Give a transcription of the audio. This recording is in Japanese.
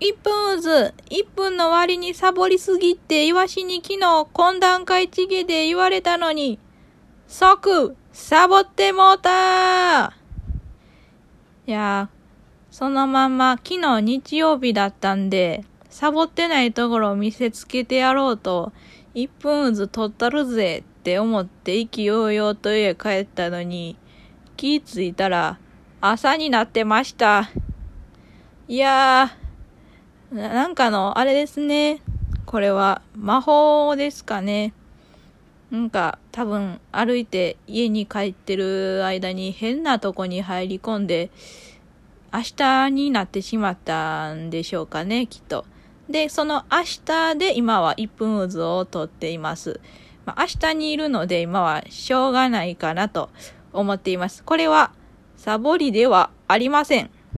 1分渦、1分の割にサボりすぎってイワシに昨日懇談会チゲで言われたのに、即、サボってもうたいやそのまんま昨日日曜日だったんで、サボってないところを見せつけてやろうと、1分渦取ったるぜって思って意気揚々と家帰ったのに、気ぃついたら朝になってました。いやー、なんかの、あれですね。これは魔法ですかね。なんか多分歩いて家に帰ってる間に変なとこに入り込んで、明日になってしまったんでしょうかね、きっと。で、その明日で今は1分渦を取っています。まあ、明日にいるので今はしょうがないかなと思っています。これはサボりではありません。